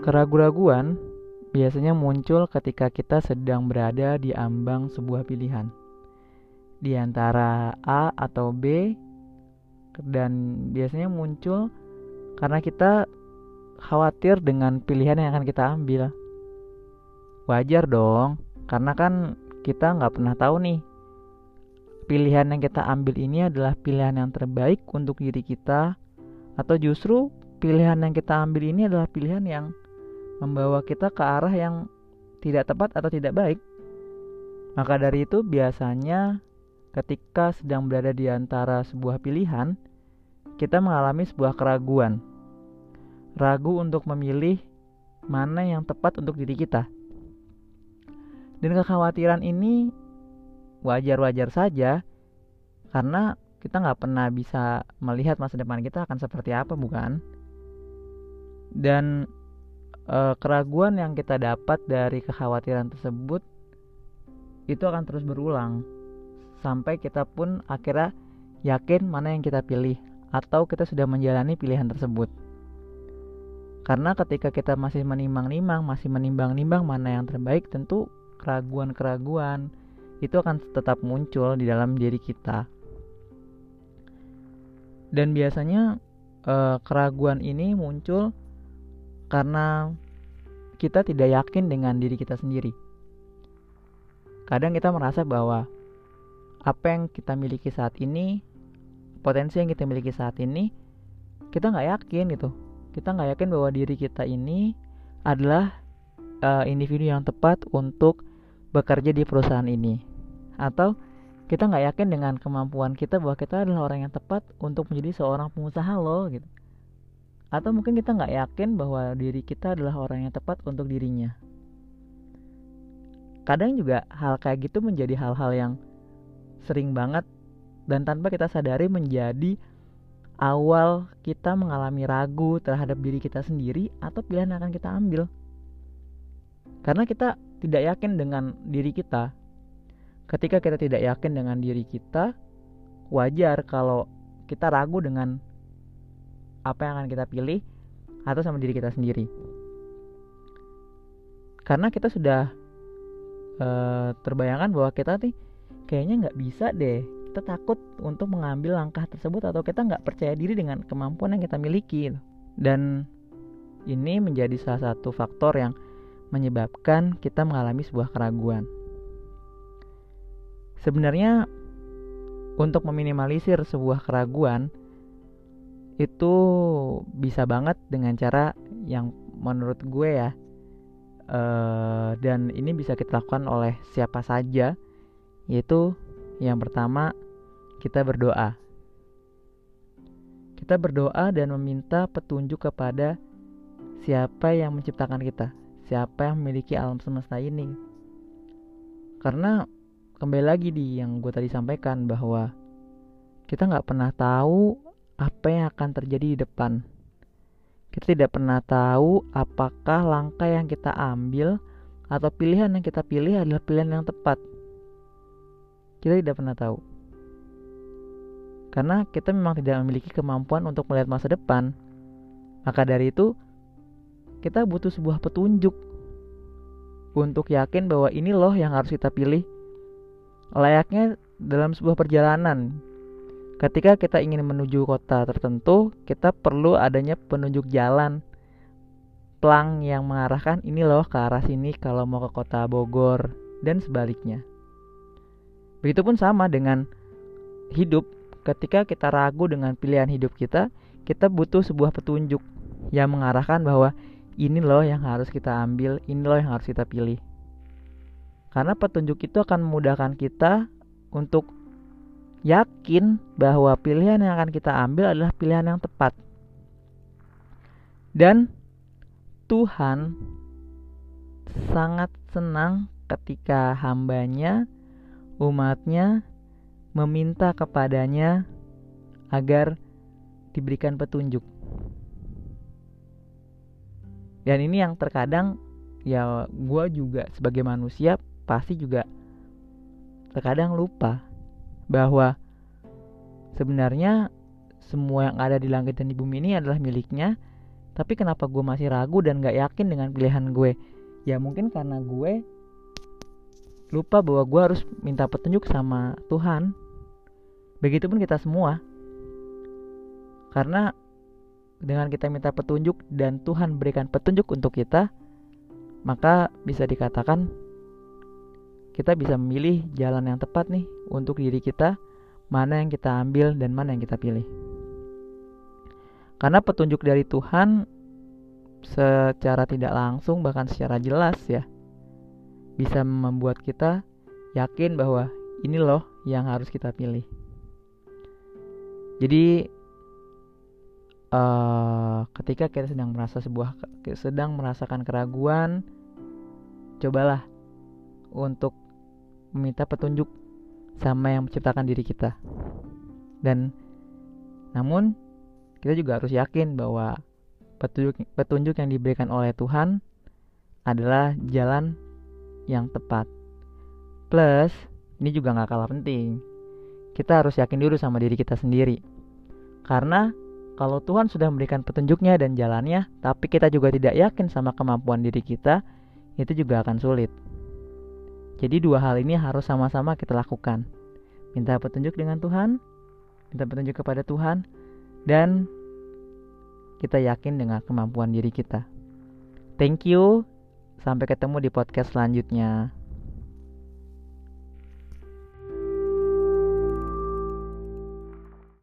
Keraguan-raguan biasanya muncul ketika kita sedang berada di ambang sebuah pilihan. Di antara A atau B dan biasanya muncul karena kita khawatir dengan pilihan yang akan kita ambil. Wajar dong, karena kan kita nggak pernah tahu nih pilihan yang kita ambil ini adalah pilihan yang terbaik untuk diri kita atau justru pilihan yang kita ambil ini adalah pilihan yang membawa kita ke arah yang tidak tepat atau tidak baik. Maka dari itu biasanya ketika sedang berada di antara sebuah pilihan, kita mengalami sebuah keraguan. Ragu untuk memilih mana yang tepat untuk diri kita. Dan kekhawatiran ini wajar-wajar saja karena kita nggak pernah bisa melihat masa depan kita akan seperti apa bukan? Dan uh, keraguan yang kita dapat dari kekhawatiran tersebut itu akan terus berulang sampai kita pun akhirnya yakin mana yang kita pilih atau kita sudah menjalani pilihan tersebut. Karena ketika kita masih menimbang-nimbang, masih menimbang-nimbang mana yang terbaik, tentu keraguan-keraguan itu akan tetap muncul di dalam diri kita. Dan biasanya eh, keraguan ini muncul karena kita tidak yakin dengan diri kita sendiri. Kadang kita merasa bahwa apa yang kita miliki saat ini, potensi yang kita miliki saat ini, kita nggak yakin gitu. Kita nggak yakin bahwa diri kita ini adalah uh, individu yang tepat untuk bekerja di perusahaan ini, atau kita nggak yakin dengan kemampuan kita bahwa kita adalah orang yang tepat untuk menjadi seorang pengusaha loh gitu atau mungkin kita nggak yakin bahwa diri kita adalah orang yang tepat untuk dirinya. Kadang juga hal kayak gitu menjadi hal-hal yang sering banget dan tanpa kita sadari menjadi awal kita mengalami ragu terhadap diri kita sendiri atau pilihan yang akan kita ambil. Karena kita tidak yakin dengan diri kita. Ketika kita tidak yakin dengan diri kita, wajar kalau kita ragu dengan apa yang akan kita pilih atau sama diri kita sendiri. Karena kita sudah uh, terbayangkan bahwa kita nih kayaknya nggak bisa deh kita takut untuk mengambil langkah tersebut atau kita nggak percaya diri dengan kemampuan yang kita miliki dan ini menjadi salah satu faktor yang menyebabkan kita mengalami sebuah keraguan. Sebenarnya untuk meminimalisir sebuah keraguan itu bisa banget dengan cara yang menurut gue ya. Uh, dan ini bisa kita lakukan oleh siapa saja. Yaitu yang pertama kita berdoa. Kita berdoa dan meminta petunjuk kepada siapa yang menciptakan kita. Siapa yang memiliki alam semesta ini. Karena kembali lagi di yang gue tadi sampaikan bahwa kita nggak pernah tahu apa yang akan terjadi di depan. Kita tidak pernah tahu apakah langkah yang kita ambil atau pilihan yang kita pilih adalah pilihan yang tepat. Kita tidak pernah tahu. Karena kita memang tidak memiliki kemampuan untuk melihat masa depan. Maka dari itu, kita butuh sebuah petunjuk untuk yakin bahwa ini loh yang harus kita pilih. Layaknya dalam sebuah perjalanan, Ketika kita ingin menuju kota tertentu, kita perlu adanya penunjuk jalan plang yang mengarahkan ini loh ke arah sini kalau mau ke kota Bogor dan sebaliknya. Begitupun sama dengan hidup. Ketika kita ragu dengan pilihan hidup kita, kita butuh sebuah petunjuk yang mengarahkan bahwa ini loh yang harus kita ambil, ini loh yang harus kita pilih. Karena petunjuk itu akan memudahkan kita untuk yakin bahwa pilihan yang akan kita ambil adalah pilihan yang tepat. Dan Tuhan sangat senang ketika hambanya, umatnya meminta kepadanya agar diberikan petunjuk. Dan ini yang terkadang ya gue juga sebagai manusia pasti juga terkadang lupa bahwa sebenarnya semua yang ada di langit dan di bumi ini adalah miliknya tapi kenapa gue masih ragu dan gak yakin dengan pilihan gue? Ya mungkin karena gue lupa bahwa gue harus minta petunjuk sama Tuhan. Begitupun kita semua. Karena dengan kita minta petunjuk dan Tuhan berikan petunjuk untuk kita maka bisa dikatakan kita bisa memilih jalan yang tepat nih untuk diri kita mana yang kita ambil dan mana yang kita pilih karena petunjuk dari Tuhan secara tidak langsung bahkan secara jelas ya bisa membuat kita yakin bahwa ini loh yang harus kita pilih. Jadi uh, ketika kita sedang merasa sebuah sedang merasakan keraguan, cobalah untuk meminta petunjuk sama yang menciptakan diri kita. Dan namun kita juga harus yakin bahwa petunjuk petunjuk yang diberikan oleh Tuhan adalah jalan yang tepat. Plus, ini juga nggak kalah penting. Kita harus yakin dulu sama diri kita sendiri. Karena kalau Tuhan sudah memberikan petunjuknya dan jalannya, tapi kita juga tidak yakin sama kemampuan diri kita, itu juga akan sulit. Jadi dua hal ini harus sama-sama kita lakukan. Minta petunjuk dengan Tuhan, minta petunjuk kepada Tuhan, dan kita yakin dengan kemampuan diri kita. Thank you. Sampai ketemu di podcast selanjutnya.